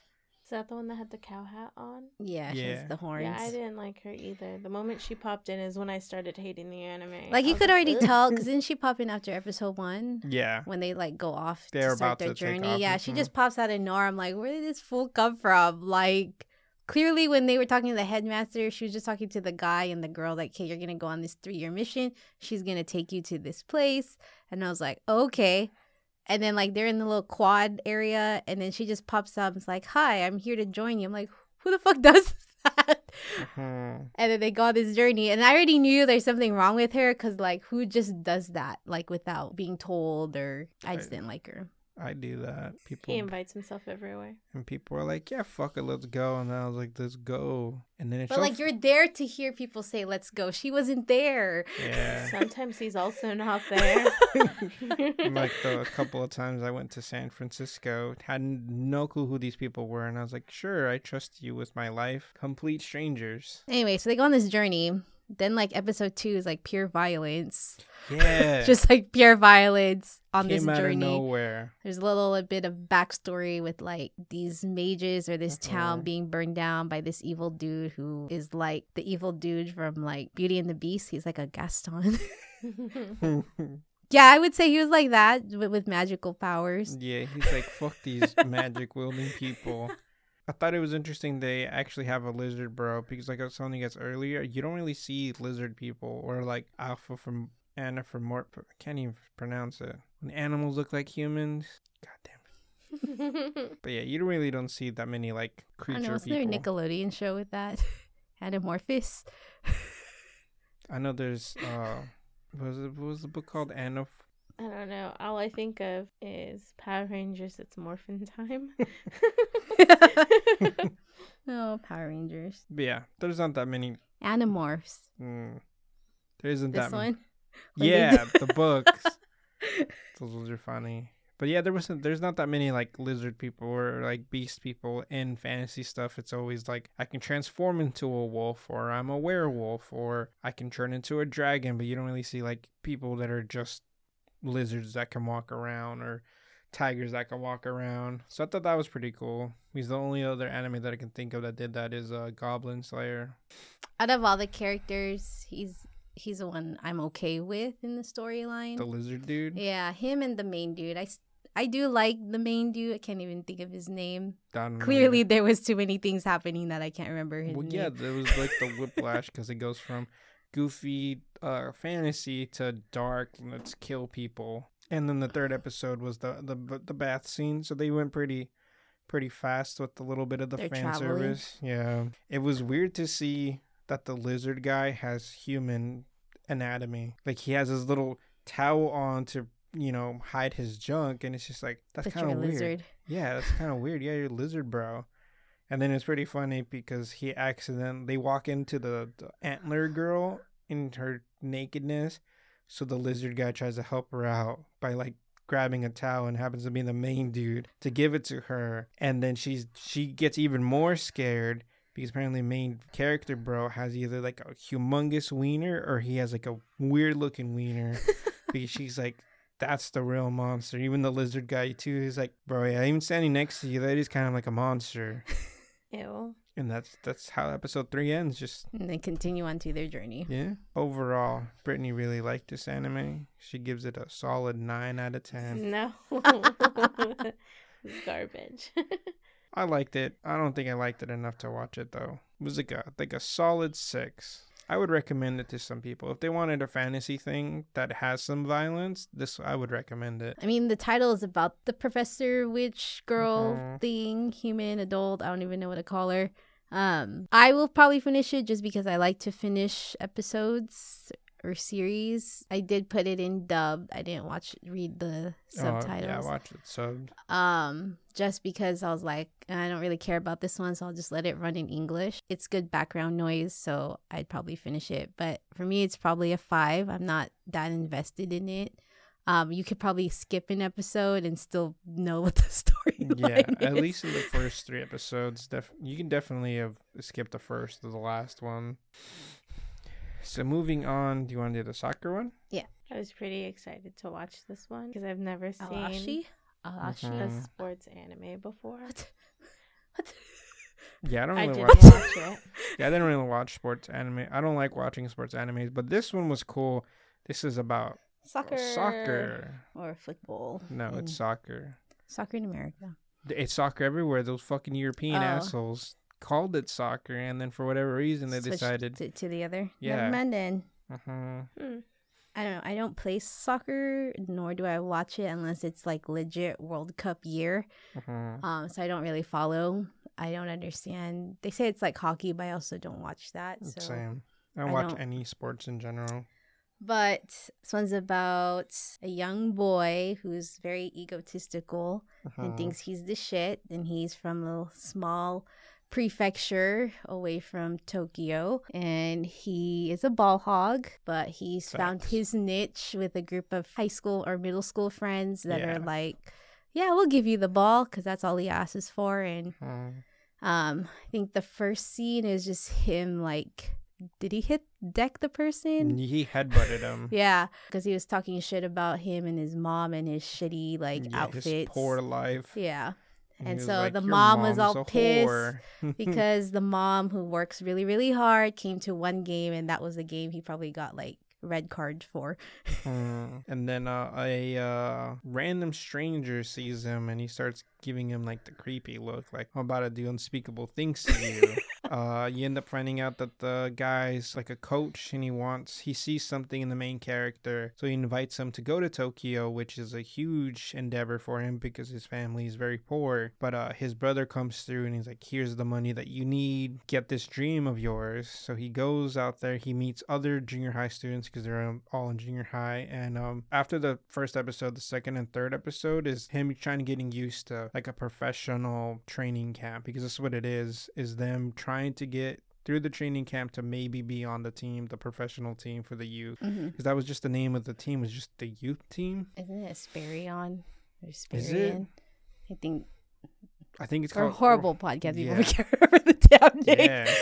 Is that the one that had the cow hat on? Yeah, she Yeah. has the horns. Yeah, I didn't like her either. The moment she popped in is when I started hating the anime. Like I you was could already "Ugh." tell, because [laughs] didn't she pop in after episode one? Yeah. when they like go off They're to start about their to take journey. off, Yeah, she mhm. just pops out of nowhere. I'm like, where did this fool come from? Like, clearly, when they were talking to the headmaster, she was just talking to the guy and the girl, like, hey, you're gonna go on this three year mission. She's gonna take you to this place. And I was like, okay. And then like they're in the little quad area, and then she just pops up and is like, hi, I'm here to join you. I'm like, who the fuck [laughs] does that? Mhm. And then they go on this journey, and I already knew there's something wrong with her because, like, who just does that, like, without being told? Or I just Right. didn't like her. I do that. People He invites himself everywhere. and people are like, "Yeah, fuck it, let's go." And I was like, "Let's go." And then it's But like, f- you're there to hear people say, "Let's go." She wasn't there. yeah. [laughs] Sometimes he's also not [laughs] there. like the [laughs] couple of times I went to San Francisco, had no clue who these people were, and I was like, "Sure, I trust you with my life." Complete strangers. Anyway, so they go on this journey. Then, like, episode two is like pure violence, Yeah, [laughs] just like pure violence on came this out of journey. nowhere. There's a little a bit of backstory with like these mages or this town Mhm. being burned down by this evil dude who is like the evil dude from like Beauty and the Beast. He's like a Gaston. [laughs] yeah, I would say he was like that with, with magical powers. yeah, he's like, "Fuck these [laughs] magic wielding people." I thought it was interesting they actually have a lizard bro because like I was telling you guys earlier, you don't really see lizard people or like Alpha from Anna from Mort. I can't even pronounce it. When animals look like humans. God damn it. [laughs] But yeah, you don't really don't see that many like creature don't know. Wasn't there a. Nickelodeon show with that? [laughs] Anamorphous. I know there's uh, what was it? What was the book called? Anna. I don't know. All I think of is Power Rangers. It's Morphin time. [laughs] oh, Power Rangers. But yeah, there's not that many. Animorphs. Mm, there isn't This that. one. When [laughs] Yeah, the books. [laughs] Those are funny. But yeah, there wasn't. There's not that many like lizard people or like beast people in fantasy stuff. It's always like I can transform into a wolf, or I'm a werewolf, or I can turn into a dragon. But you don't really see like people that are just lizards that can walk around or tigers that can walk around. So I thought that was pretty cool. He's the only other anime that I can think of that did that is uh, Goblin Slayer. Out of all the characters, he's he's the one I'm okay with in the storyline. The lizard dude. Yeah, him and the main dude. I I do like the main dude. I can't even think of his name. Don Clearly, there was too many things happening that I can't remember his Well, name. yeah, there was like the [laughs] whiplash because it goes from goofy uh, fantasy to dark. Let's kill people. And then the third episode was the the the bath scene. So they went pretty pretty fast with a little bit of the They're fan traveling. service. Yeah, it was weird to see that the lizard guy has human anatomy. Like he has his little towel on to you know hide his junk, and it's just like that's kind of weird. lizard. Yeah, that's kind of weird. Yeah, you're a lizard, bro. And then it's pretty funny because he accident they walk into the, the antler girl in her nakedness, so the lizard guy tries to help her out by like grabbing a towel and happens to be the main dude to give it to her, and then she's she gets even more scared because apparently main character bro has either like a humongous wiener or he has like a weird looking wiener [laughs] because she's like that's the real monster. Even the lizard guy too. He's like, bro, yeah, even standing next to you, that is kind of like a monster. [laughs] Ew. And that's that's how episode three ends. Just and then continue on to their journey. yeah. Overall, Brittany really liked this anime. She gives it a solid nine out of ten. No. [laughs] it's garbage. I liked it. I don't think I liked it enough to watch it though. It was like a like a solid six. I would recommend it to some people if they wanted a fantasy thing that has some violence. This I would recommend it. I mean, the title is about the professor witch girl Mhm. thing, human, adult. I don't even know what to call her. Um, I will probably finish it just because I like to finish episodes or series. I did put it in dubbed. I didn't watch read the Oh, yeah, subtitles. watch it subbed. um, just because I was like, I don't really care about this one, so I'll just let it run in English. It's good background noise, so I'd probably finish it. But for me, it's probably a five. I'm not that invested in it. Um, you could probably skip an episode and still know [laughs] what the story is. yeah, at least in the first three episodes, def- you can definitely have skipped the first to the last one. So moving on, do you want to do the soccer one? Yeah. I was pretty excited to watch this one because I've never seen Aoashi. Aoashi. Mhm. a sports anime before. What? What? [laughs] Yeah, I don't I really didn't watch. watch it. Yeah, I didn't really watch sports anime. I don't like watching sports animes, but this one was cool. This is about Soccer. soccer. Or football. No, it's soccer. soccer in America. It's soccer everywhere. Those fucking European Oh. assholes called it soccer, and then for whatever reason they Switched decided. to, to the other. Yeah. Never mind then. uh Hmm. I don't know. I don't play soccer, nor do I watch it unless it's like legit World Cup year. uh Um, so I don't really follow. I don't understand. They say it's like hockey, but I also don't watch that. So. Same. I don't I watch don't- any sports in general. But this one's about a young boy who's very egotistical and Uh-huh. thinks he's the shit. And he's from a small prefecture away from Tokyo. And he is a ball hog, but he's found his niche with a group of high school or middle school friends that Yeah. are like, yeah, we'll give you the ball because that's all he asks for. And Uh, um, I think the first scene is just him like, did he hit deck the person? he headbutted him. [laughs] Yeah, because he was talking shit about him and his mom and his shitty like Yeah, outfits. His poor life. Yeah, and so the mom was all pissed [laughs] because the mom who works really really hard came to one game and that was the game he probably got like red card for. Hmm. [laughs] and then uh, a uh, random stranger sees him and he starts giving him like the creepy look, like I'm about to do unspeakable things to you. [laughs] uh, you end up finding out that the guy's like a coach, and he wants he sees something in the main character, so he invites him to go to Tokyo, which is a huge endeavor for him because his family is very poor. But uh, his brother comes through and he's like, "Here's the money that you need. Get this dream of yours." So he goes out there. He meets other junior high students because they're all in junior high. And um, after the first episode, the second and third episode is him trying to getting used to like a professional training camp because that's what it is. Is them trying to get through the training camp to maybe be on the team, the professional team for the youth. Mm-hmm. Because that was just the name of the team was just the youth team. Isn't it Asperion or Is Asperion? it? I think I think it's or called horrible podcast people yeah. can't remember the damn name. Yeah.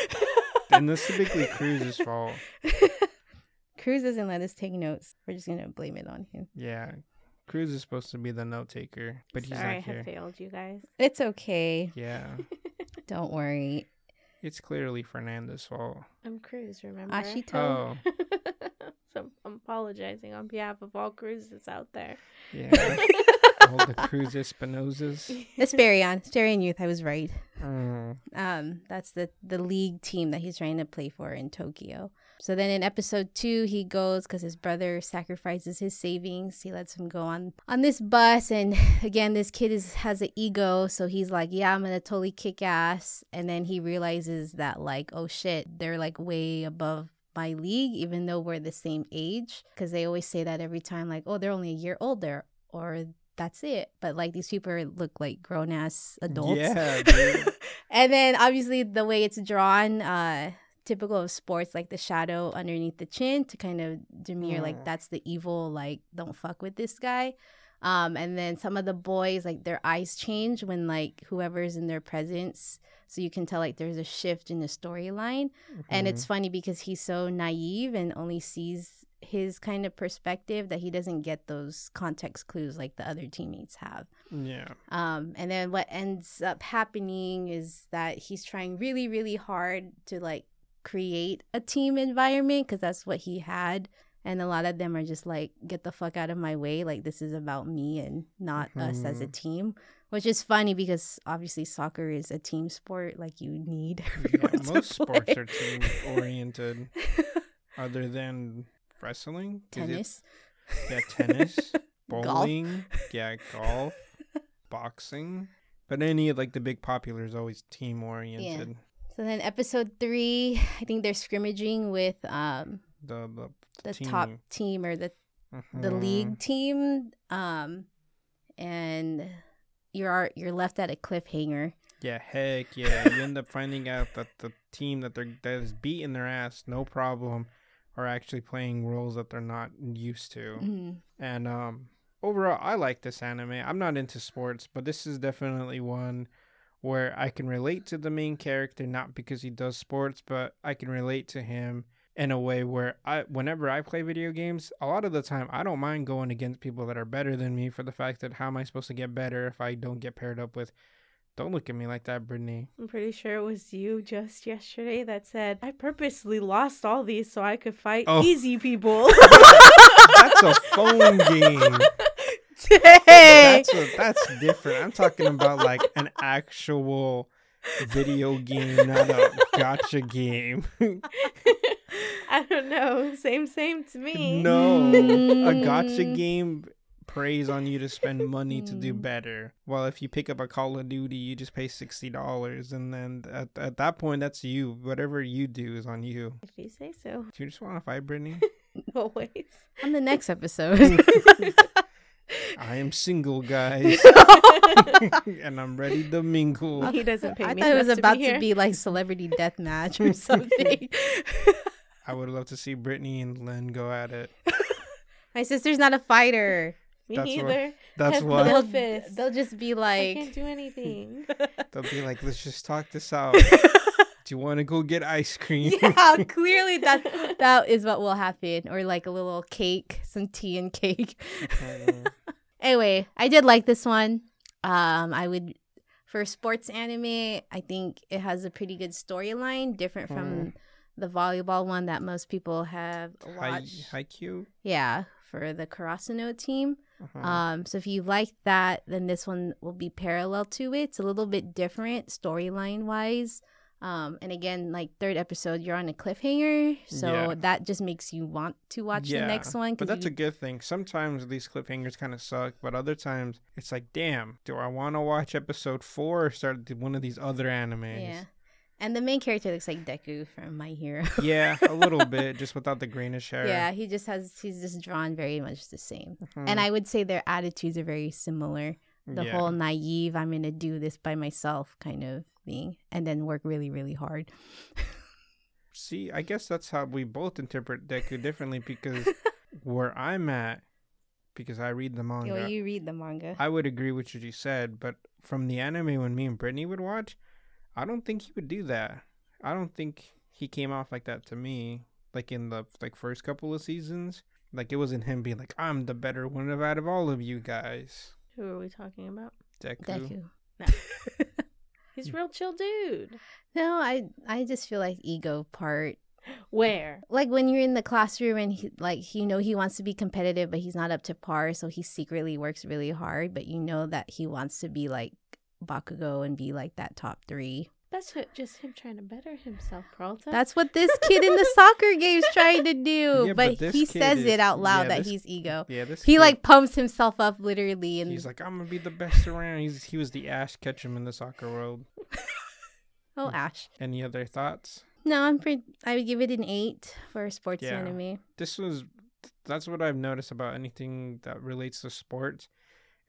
and that's typically Cruz's fault. [laughs] Cruz doesn't let us take notes. We're just gonna blame it on him. Yeah. Cruz is supposed to be the note taker, but he's Sorry, I not have here. failed you guys. It's okay. Yeah. [laughs] Don't worry. It's clearly Fernanda's fault. I'm Cruz, remember? Ashito. Oh, [laughs] so I'm apologizing on behalf of all cruises out there. yeah. [laughs] All the Cruz Espinosas. Asperion. Asperion Youth. I was right. Mm. Um, that's the the league team that he's trying to play for in Tokyo. So then in episode two, he goes because his brother sacrifices his savings. He lets him go on on this bus, and [laughs] again, this kid is has an ego, so he's like, "Yeah, I'm gonna totally kick ass." And then he realizes that like, oh shit, they're like way above my league, even though we're the same age. Because they always say that every time, like, "Oh, they're only a year older," or that's it. But like these people look like grown ass adults. Yeah, [laughs] dude. and then obviously the way it's drawn, uh, typical of sports, like the shadow underneath the chin to kind of demure, Mm. like that's the evil, like don't fuck with this guy. Um, and then some of the boys, like their eyes change when like whoever's in their presence, so you can tell like there's a shift in the storyline. And it's funny because he's so naive and only sees his kind of perspective that he doesn't get those context clues like the other teammates have. Mm-hmm. Yeah. Um, and then what ends up happening is that he's trying really, really hard to like create a team environment because that's what he had. And a lot of them are just like, get the fuck out of my way. Like, this is about me and not us as a Mhm. team, which is funny because obviously soccer is a team sport. Like, you need [laughs] Yeah, everyone to most sports are team oriented, [laughs] other than wrestling, Tennis. Yeah, tennis, [laughs] Golf. bowling, yeah, golf, boxing. But any of like the big popular is always team oriented. So then episode three, [laughs] I think they're scrimmaging with um The the, the team. top team or the the Mhm. league team um and you're you're left at a cliffhanger Yeah, heck yeah. you end up finding out that the team that they're that is beating their ass, no problem, are actually playing roles that they're not used to. Mhm. And um overall I like this anime. I'm not into sports, but this is definitely one where I can relate to the main character not because he does sports, but I can relate to him in a way where I whenever I play video games, a lot of the time I don't mind going against people that are better than me for the fact that how am I supposed to get better if I don't get paired up with don't look at me like that, Brittany. I'm pretty sure it was you just yesterday that said, I purposely lost all these so I could fight Oh. easy people. [laughs] That's a phone [laughs] game. Dang. That's a, that's different. I'm talking about like an actual video game, not a gotcha game. I don't know. Same, same to me. no, a gotcha Mm. game preys on you to spend money to do Mm. better. Well, if you pick up a Call of Duty, you just pay sixty dollars, and then at, at that point, that's you. Whatever you do is on you. If you say so. Do you just want to fight, Brittany? [laughs] Always. on the next episode [laughs] I am single, [laughs] guys, [laughs] and I'm ready to mingle. he doesn't pay i me. thought it was enough about to to be, be, like celebrity death match or [laughs] something I would love to see Brittany and Lynn go at it. my sister's not a fighter Me That's what- neither. That's Head what they'll, they'll just be I like can't do anything. they'll be like. Let's just talk this out. Do you want to go get ice cream? [laughs] yeah [laughs] clearly that that is what will happen or like a little cake some tea and cake [laughs] anyway i did like this one um i would for sports anime i think it has a pretty good storyline different from Mm. the volleyball one that most people have watched Q. yeah for the karasuno team Mhm. Um, so if you like that, then this one will be parallel to it. It's a little bit different storyline wise. Um, and again, like third episode, you're on a cliffhanger, so Yeah. that just makes you want to watch the next one. But that's you, a good thing. Sometimes these cliffhangers kind of suck, but other times it's like, damn, do I want to watch episode four or start one of these other animes? yeah. And the main character looks like Deku from My Hero. [laughs] Yeah, a little bit, just without the greenish hair. yeah, he just has he's just drawn very much the same. Mhm. And I would say their attitudes are very similar. The Yeah. whole naive, I'm gonna do this by myself kind of thing, and then work really, really hard. See, I guess that's how we both interpret Deku differently because [laughs] where I'm at, because I read the manga, Yo, you read the manga. I would agree with what you said, but from the anime when me and Brittany would watch, I don't think he would do that. I don't think he came off like that to me, like in the like first couple of seasons. Like it wasn't him being like, "I'm the better one of out of all of you guys." Who are we talking about? Deku. Deku. [laughs] No. [laughs] He's a real chill dude. No, I I just feel like ego part. Where? Like when you're in the classroom and he, like you know he wants to be competitive but he's not up to par, so he secretly works really hard, but you know that he wants to be like Bakugo and be like that top 3. That's what, just him trying to better himself, Peralta. That's what this kid in the [laughs] soccer game's trying to do. Yeah, but, but he says is- it out loud yeah, that this- he's ego. Yeah, this He kid, like pumps himself up literally and he's like, "I'm gonna be the best around." He's he was the Ash Ketchum in the soccer world. [laughs] oh Ash. Any other thoughts? No, I'm pretty I would give it an 8 for a sports Yeah. anime. this was that's what I've noticed about anything that relates to sports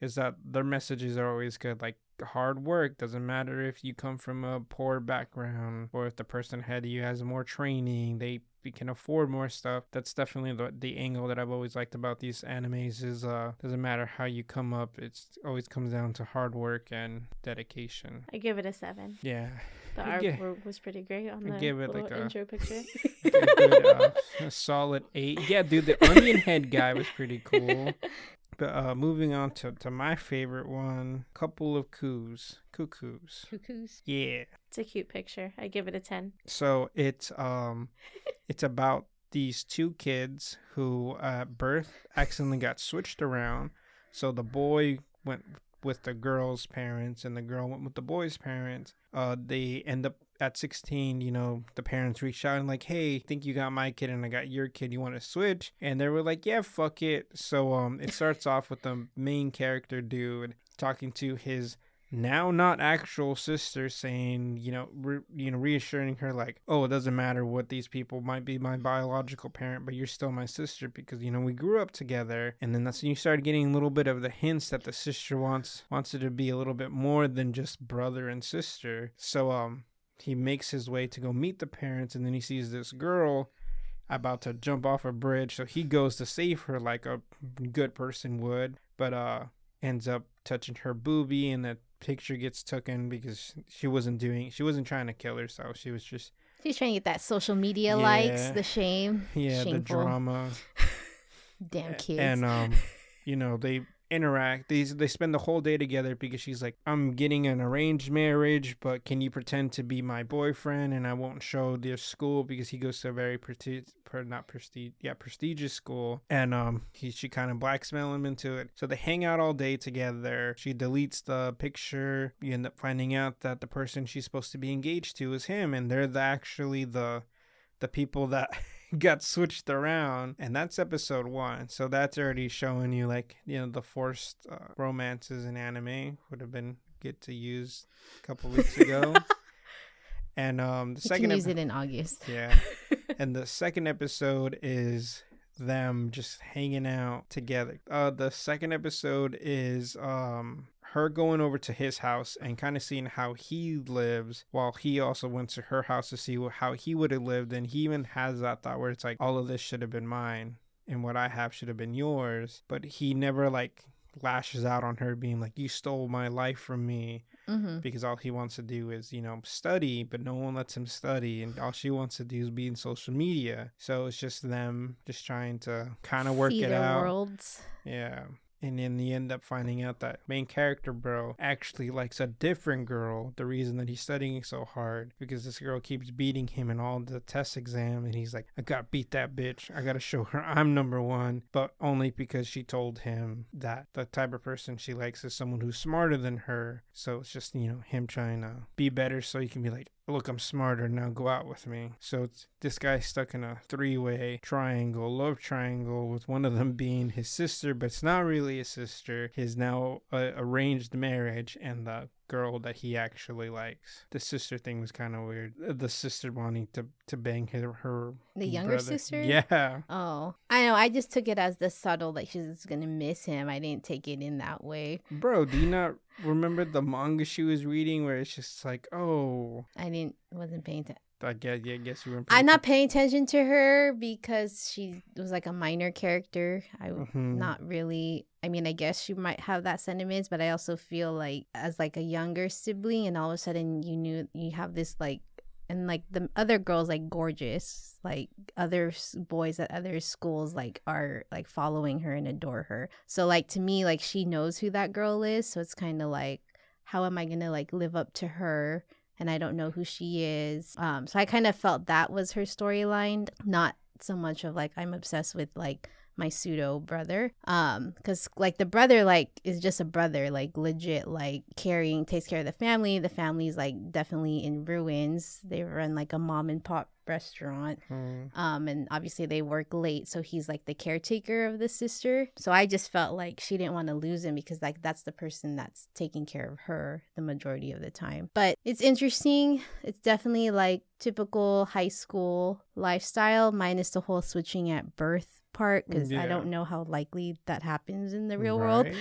is that their messages are always good like hard work. Doesn't matter if you come from a poor background or if the person ahead of you has more training they can afford more stuff. That's definitely the, the angle that i've always liked about these animes is uh doesn't matter how you come up it's always comes down to hard work and dedication. I give it a seven. yeah. The I art gi- was pretty great on the give it like a- intro picture. [laughs] a good, uh, a solid eight. Yeah dude the [laughs] onion head guy was pretty cool [laughs] But uh, moving on to, to my favorite one, couple of coos, cuckoos. Cuckoos. Yeah. It's a cute picture. I give it a ten. So it's um, [laughs] it's about these two kids who at birth accidentally got switched around. So the boy went with the girl's parents, and the girl went with the boy's parents. Uh, they end up at 16, you know, the parents reached out and like, hey, think you got my kid and I got your kid. You want to switch? And they were like, yeah, fuck it. So um, it [laughs] starts off with the main character dude talking to his now not actual sister saying you know re- you know reassuring her like oh it doesn't matter what these people might be my biological parent but you're still my sister because you know we grew up together and then that's when you start getting a little bit of the hints that the sister wants wants it to be a little bit more than just brother and sister so um he makes his way to go meet the parents and then he sees this girl about to jump off a bridge. So he goes to save her like a good person would but uh ends up touching her boobie and the picture gets taken because she wasn't doing she wasn't trying to kill herself. She was just She's trying to get that social media likes, the shame. yeah the drama. [laughs] Damn kids. and um [laughs] you know they interact these they spend the whole day together because she's like i'm getting an arranged marriage but can you pretend to be my boyfriend and i won't show their school? Because he goes to a very prestige per, not prestige yeah prestigious school and um he she kind of blackmail him into it. So they hang out all day together. She deletes the picture. You end up finding out that the person she's supposed to be engaged to is him and they're the, actually the the people that [laughs] got switched around and that's episode one. So that's already showing you like you know the forced uh, romances in anime would have been good to use a couple weeks ago. [laughs] And um the you second can use it in August. yeah. [laughs] And the second episode is them just hanging out together. Uh the second episode is um her going over to his house and kind of seeing how he lives while he also went to her house to see how he would have lived and he even has that thought where it's like all of this should have been mine and what i have should have been yours but he never like lashes out on her being like you stole my life from me Mm-hmm. because all he wants to do is you know study but no one lets him study and all she wants to do is be in social media so it's just them just trying to kind of work See it out worlds. yeah And then you end up finding out that main character bro actually likes a different girl. The reason that he's studying so hard because this girl keeps beating him in all the test exam, and he's like, "I gotta beat that bitch. I gotta show her I'm number one." But only because she told him that the type of person she likes is someone who's smarter than her. So it's just you know him trying to be better so he can be like, look, I'm smarter now. Go out with me. So this guy's stuck in a three-way triangle, love triangle, with one of them being his sister, but it's not really a sister. His now uh, arranged marriage, and the girl that he actually likes. The sister thing was kind of weird. Uh, The sister wanting to to bang her her The younger brother. sister? Yeah. Oh, I know. I just took it as the subtle, like she's gonna miss him. I didn't take it in that way. Bro, do you not remember the manga she was reading where it's just like, oh, I didn't, wasn't paying attention. I guess, yeah, I guess you were. I'm not paying attention to her because she was like a minor character. I Mhm. not really. I mean, I guess she might have that sentiments, but I also feel like as like a younger sibling, and all of a sudden you knew you have this like, and like the other girls like gorgeous, like other boys at other schools like are like following her and adore her. So like to me, like she knows who that girl is. So it's kind of like, how am I gonna like live up to her? And I don't know who she is. Um, so I kind of felt that was her storyline, not so much of like I'm obsessed with like my pseudo brother. Um, because like the brother like is just a brother, like legit, like carrying takes care of the family. The family's like definitely in ruins. They run like a mom and pop restaurant. Mhm. Um, and obviously they work late, so he's like the caretaker of the sister. So I just felt like she didn't want to lose him because like that's the person that's taking care of her the majority of the time. But it's interesting. It's definitely like typical high school lifestyle, minus the whole switching at birth part, because I don't know how likely that happens in the real world. [laughs]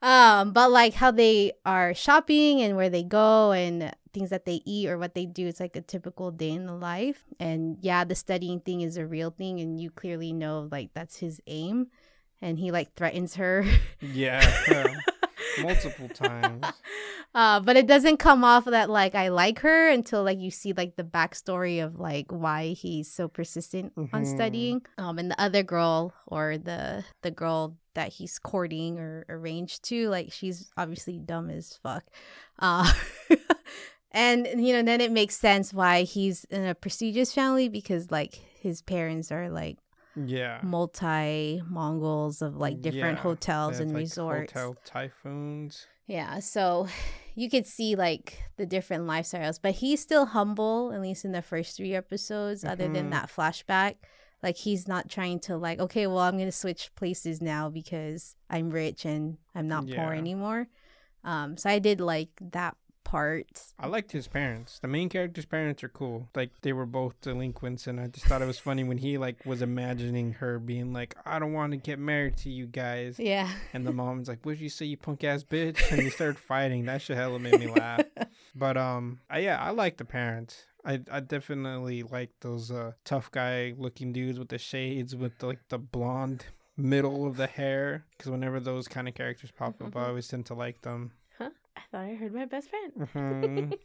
Um, but like how they are shopping and where they go and things that they eat or what they do, it's like a typical day in the life. And yeah, the studying thing is a real thing, and you clearly know like that's his aim, and he like threatens her. Yeah. [laughs] Multiple times. [laughs] Uh, but it doesn't come off that like I like her until like you see like the backstory of like why he's so persistent on Mhm. studying. Um, and the other girl or the the girl that he's courting or arranged to, like she's obviously dumb as fuck. Uh, [laughs] and you know then it makes sense why he's in a prestigious family because like his parents are like Yeah. multi Mongols of like different Yeah, hotels and like, resorts. Hotel typhoons. Yeah, so [laughs] you could see like the different lifestyles, but he's still humble, at least in the first three episodes, other than Mhm. that flashback. Like he's not trying to like, okay, well I'm gonna switch places now because I'm rich and I'm not poor anymore. Um, so I did like that part. I liked his parents. The main character's parents are cool. Like they were both delinquents, and I just thought it was funny when he like was imagining her being like, "I don't want to get married to you guys," Yeah. and the mom's like, "What'd you say, you punk ass bitch?" And they started [laughs] fighting. That shit hella made me laugh. But um, I, yeah, I like the parents. I, I definitely like those uh tough guy looking dudes with the shades with the, like the blonde middle of the hair. Because whenever those kind of characters pop up, I Mhm. always tend to like them. I thought I heard my best friend. hmm [laughs]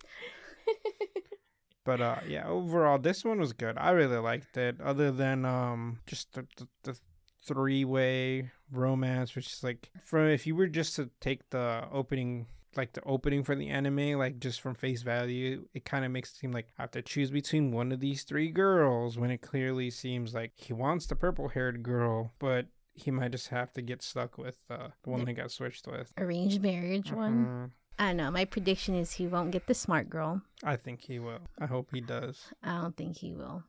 But uh, yeah, overall, this one was good. I really liked it. Other than um, just the the, the three way romance, which is like from if you were just to take the opening. Like the opening for the anime, like just from face value, it kind of makes it seem like I have to choose between one of these three girls when it clearly seems like he wants the purple haired girl, but he might just have to get stuck with uh, the one they got switched with. Arranged marriage one. I don't know. My prediction is he won't get the smart girl. I think he will. I hope he does. I don't think he will.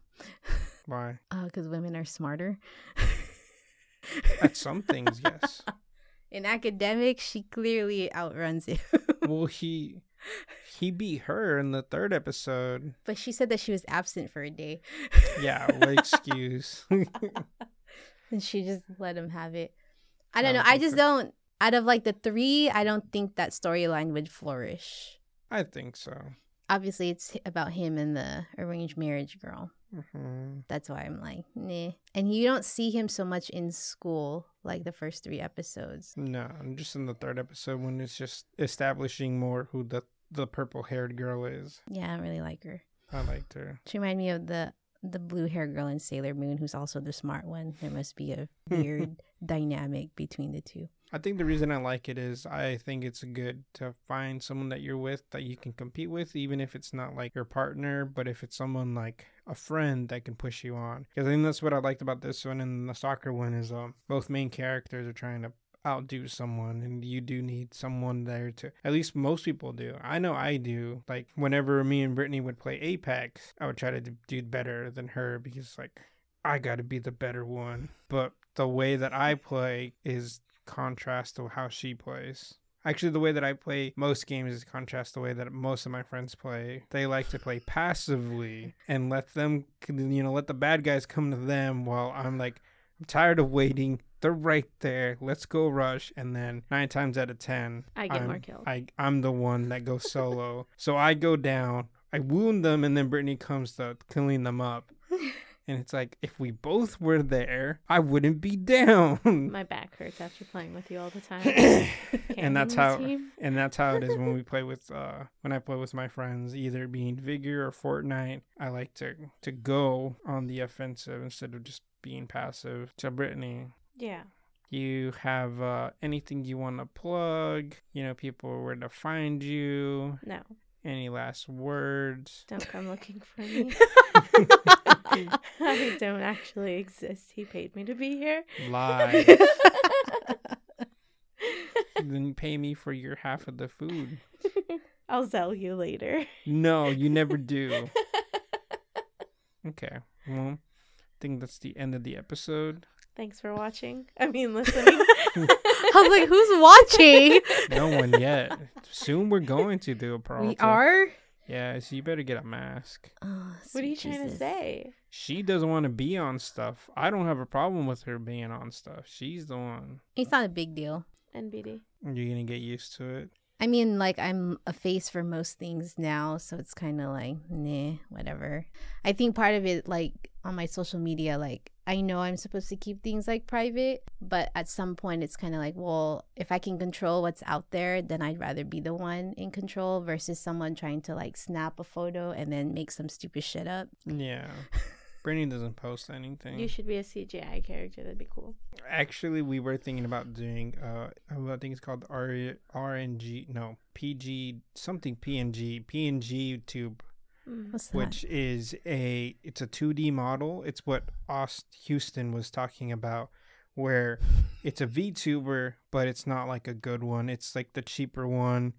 Why? [laughs] Uh, because women are smarter. At some things, yes. [laughs] In academics, she clearly outruns him. [laughs] Well, he he beat her in the third episode. but she said that she was absent for a day. Yeah, what excuse? and she just let him have it. I don't Oh, know. I just don't. Out of like the three, I don't think that storyline would flourish. I think so. Obviously, it's about him and the arranged marriage girl. hmm That's why I'm like, nah. And you don't see him so much in school like the first three episodes. No, I'm just in the third episode when it's just establishing more who the the purple haired girl is. Yeah, I really like her. I liked her. She reminded me of the the blue hair girl in Sailor Moon, who's also the smart one. There must be a [laughs] weird dynamic between the two. I think the reason I like it is I think it's good to find someone that you're with that you can compete with, even if it's not like your partner, but if it's someone like a friend that can push you on. Because I think that's what I liked about this one and the soccer one is um both main characters are trying to outdo someone and you do need someone there to at least most people do. I know i do. Like whenever me and brittany would play apex i would try to do better than her because like i gotta be the better one. But the way that i play is contrast to how she plays Actually, the way that I play most games is contrast the way that most of my friends play. They like to play passively and let them, you know, let the bad guys come to them while I'm like, I'm tired of waiting. They're right there. Let's go rush. And then nine times out of ten, I get I'm, more kills. I, I'm the one that goes solo. so I go down, I wound them, and then Brittany comes to clean them up. [laughs] And it's like, if we both were there, I wouldn't be down. My back hurts after playing with you all the time. [coughs] and that's how see. and that's how it is when we [laughs] play with uh when I play with my friends, either being Vigor or Fortnite. I like to to go on the offensive instead of just being passive. So Brittany, Yeah. you have uh anything you want to plug? You know, people where to find you. No. Any last words? Don't come looking for me. [laughs] [laughs] [laughs] I [laughs] don't actually exist. He paid me to be here. Lies. [laughs] then pay me for your half of the food. I'll sell you later. No, you never do. Okay. Well, I think that's the end of the episode. Thanks for watching. I mean, listening. I was like, who's watching? No one yet. Soon we're going to do a pro. we are. Yeah, so you better get a mask. Oh, what are you sweet trying to say? She doesn't want to be on stuff. I don't have a problem with her being on stuff. She's the one. It's not a big deal. NBD. You're gonna get used to it. I mean, like I'm a face for most things now, so it's kind of like, nah, whatever. I think part of it, like on my social media, like I know I'm supposed to keep things like private, but at some point, it's kind of like, well, if I can control what's out there, then I'd rather be the one in control versus someone trying to like snap a photo and then make some stupid shit up. Yeah. [laughs] Brittany doesn't post anything. You should be a CGI character. That'd be cool. Actually, we were thinking about doing. Uh, I think it's called R RNG. No, PG something PNG PNG tube, Mm. What's that? which is a it's a 2D model. It's what Ost Houston was talking about, where it's a VTuber, but it's not like a good one. It's like the cheaper one.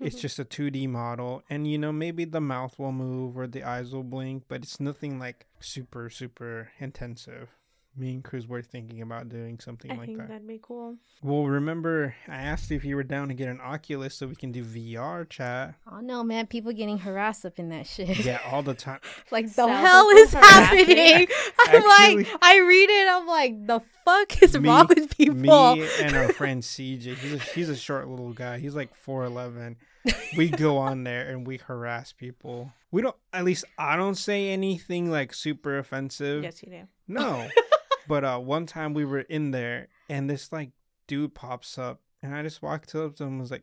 It's [laughs] just a 2D model, and you know maybe the mouth will move or the eyes will blink, but it's nothing like super super intensive. Me and Cruz were thinking about doing something I like think that. that'd be cool. Well, remember I asked if you were down to get an Oculus so we can do VR chat. Oh no, man! People getting harassed up in that shit. Yeah, all the time. [laughs] like the Self hell is happening? [laughs] I'm Actually- like, I read it. I'm like, the fuck is Me- wrong with people? Me and our [laughs] friend CJ. He's a, he's a short little guy. He's like four eleven. We go on there and we harass people. We don't. At least I don't say anything like super offensive. Yes, you do. No. But uh one time we were in there and this like dude pops up and I just walked up to him and was like,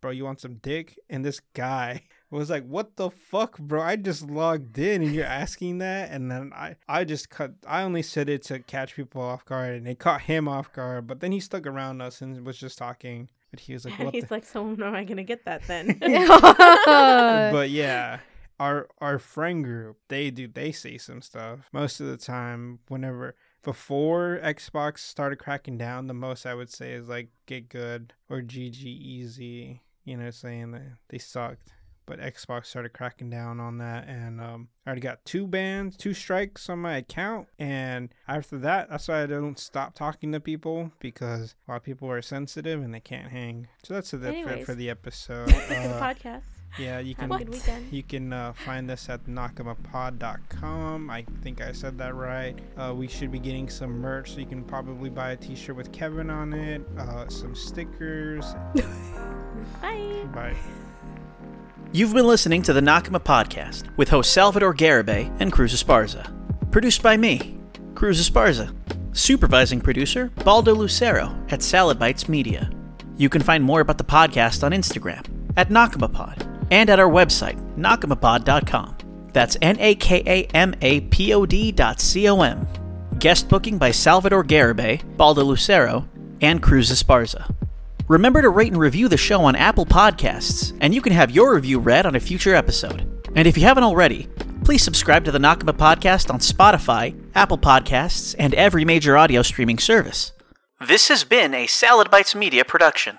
Bro, you want some dick? And this guy [laughs] was like, What the fuck, bro? I just logged in and you're asking that and then I I just cut I only said it to catch people off guard and it caught him off guard, but then he stuck around us and was just talking. But he was like, What [laughs] He's the like, so when am I gonna get that then? [laughs] but yeah our our friend group they do they say some stuff most of the time whenever before xbox started cracking down the most i would say is like get good or gg easy you know saying that they sucked but xbox started cracking down on that and um, i already got two bans two strikes on my account and after that that's why i don't stop talking to people because a lot of people are sensitive and they can't hang so that's it for, Anyways. for the episode [laughs] Uh, podcast. Yeah, you Have can a good weekend. you can uh, find us at nakamapod.com. I think I said that right. Uh, we should be getting some merch, so you can probably buy a T-shirt with Kevin on it, uh, some stickers. [laughs] Bye. Bye. You've been listening to the Nakama Podcast with host Salvador Garibay and Cruz Esparza. Produced by me, Cruz Esparza. Supervising producer, Baldo Lucero at Salad Bites Media. You can find more about the podcast on Instagram at NakamaPod and at our website, nakamapod.com. That's N A K A M A P O D dot C O M. Guest booking by Salvador Garibay, Baldo Lucero, and Cruz Esparza. Remember to rate and review the show on Apple Podcasts, and you can have your review read on a future episode. And if you haven't already, please subscribe to the Nakama Podcast on Spotify, Apple Podcasts, and every major audio streaming service. This has been a Salad Bites Media production.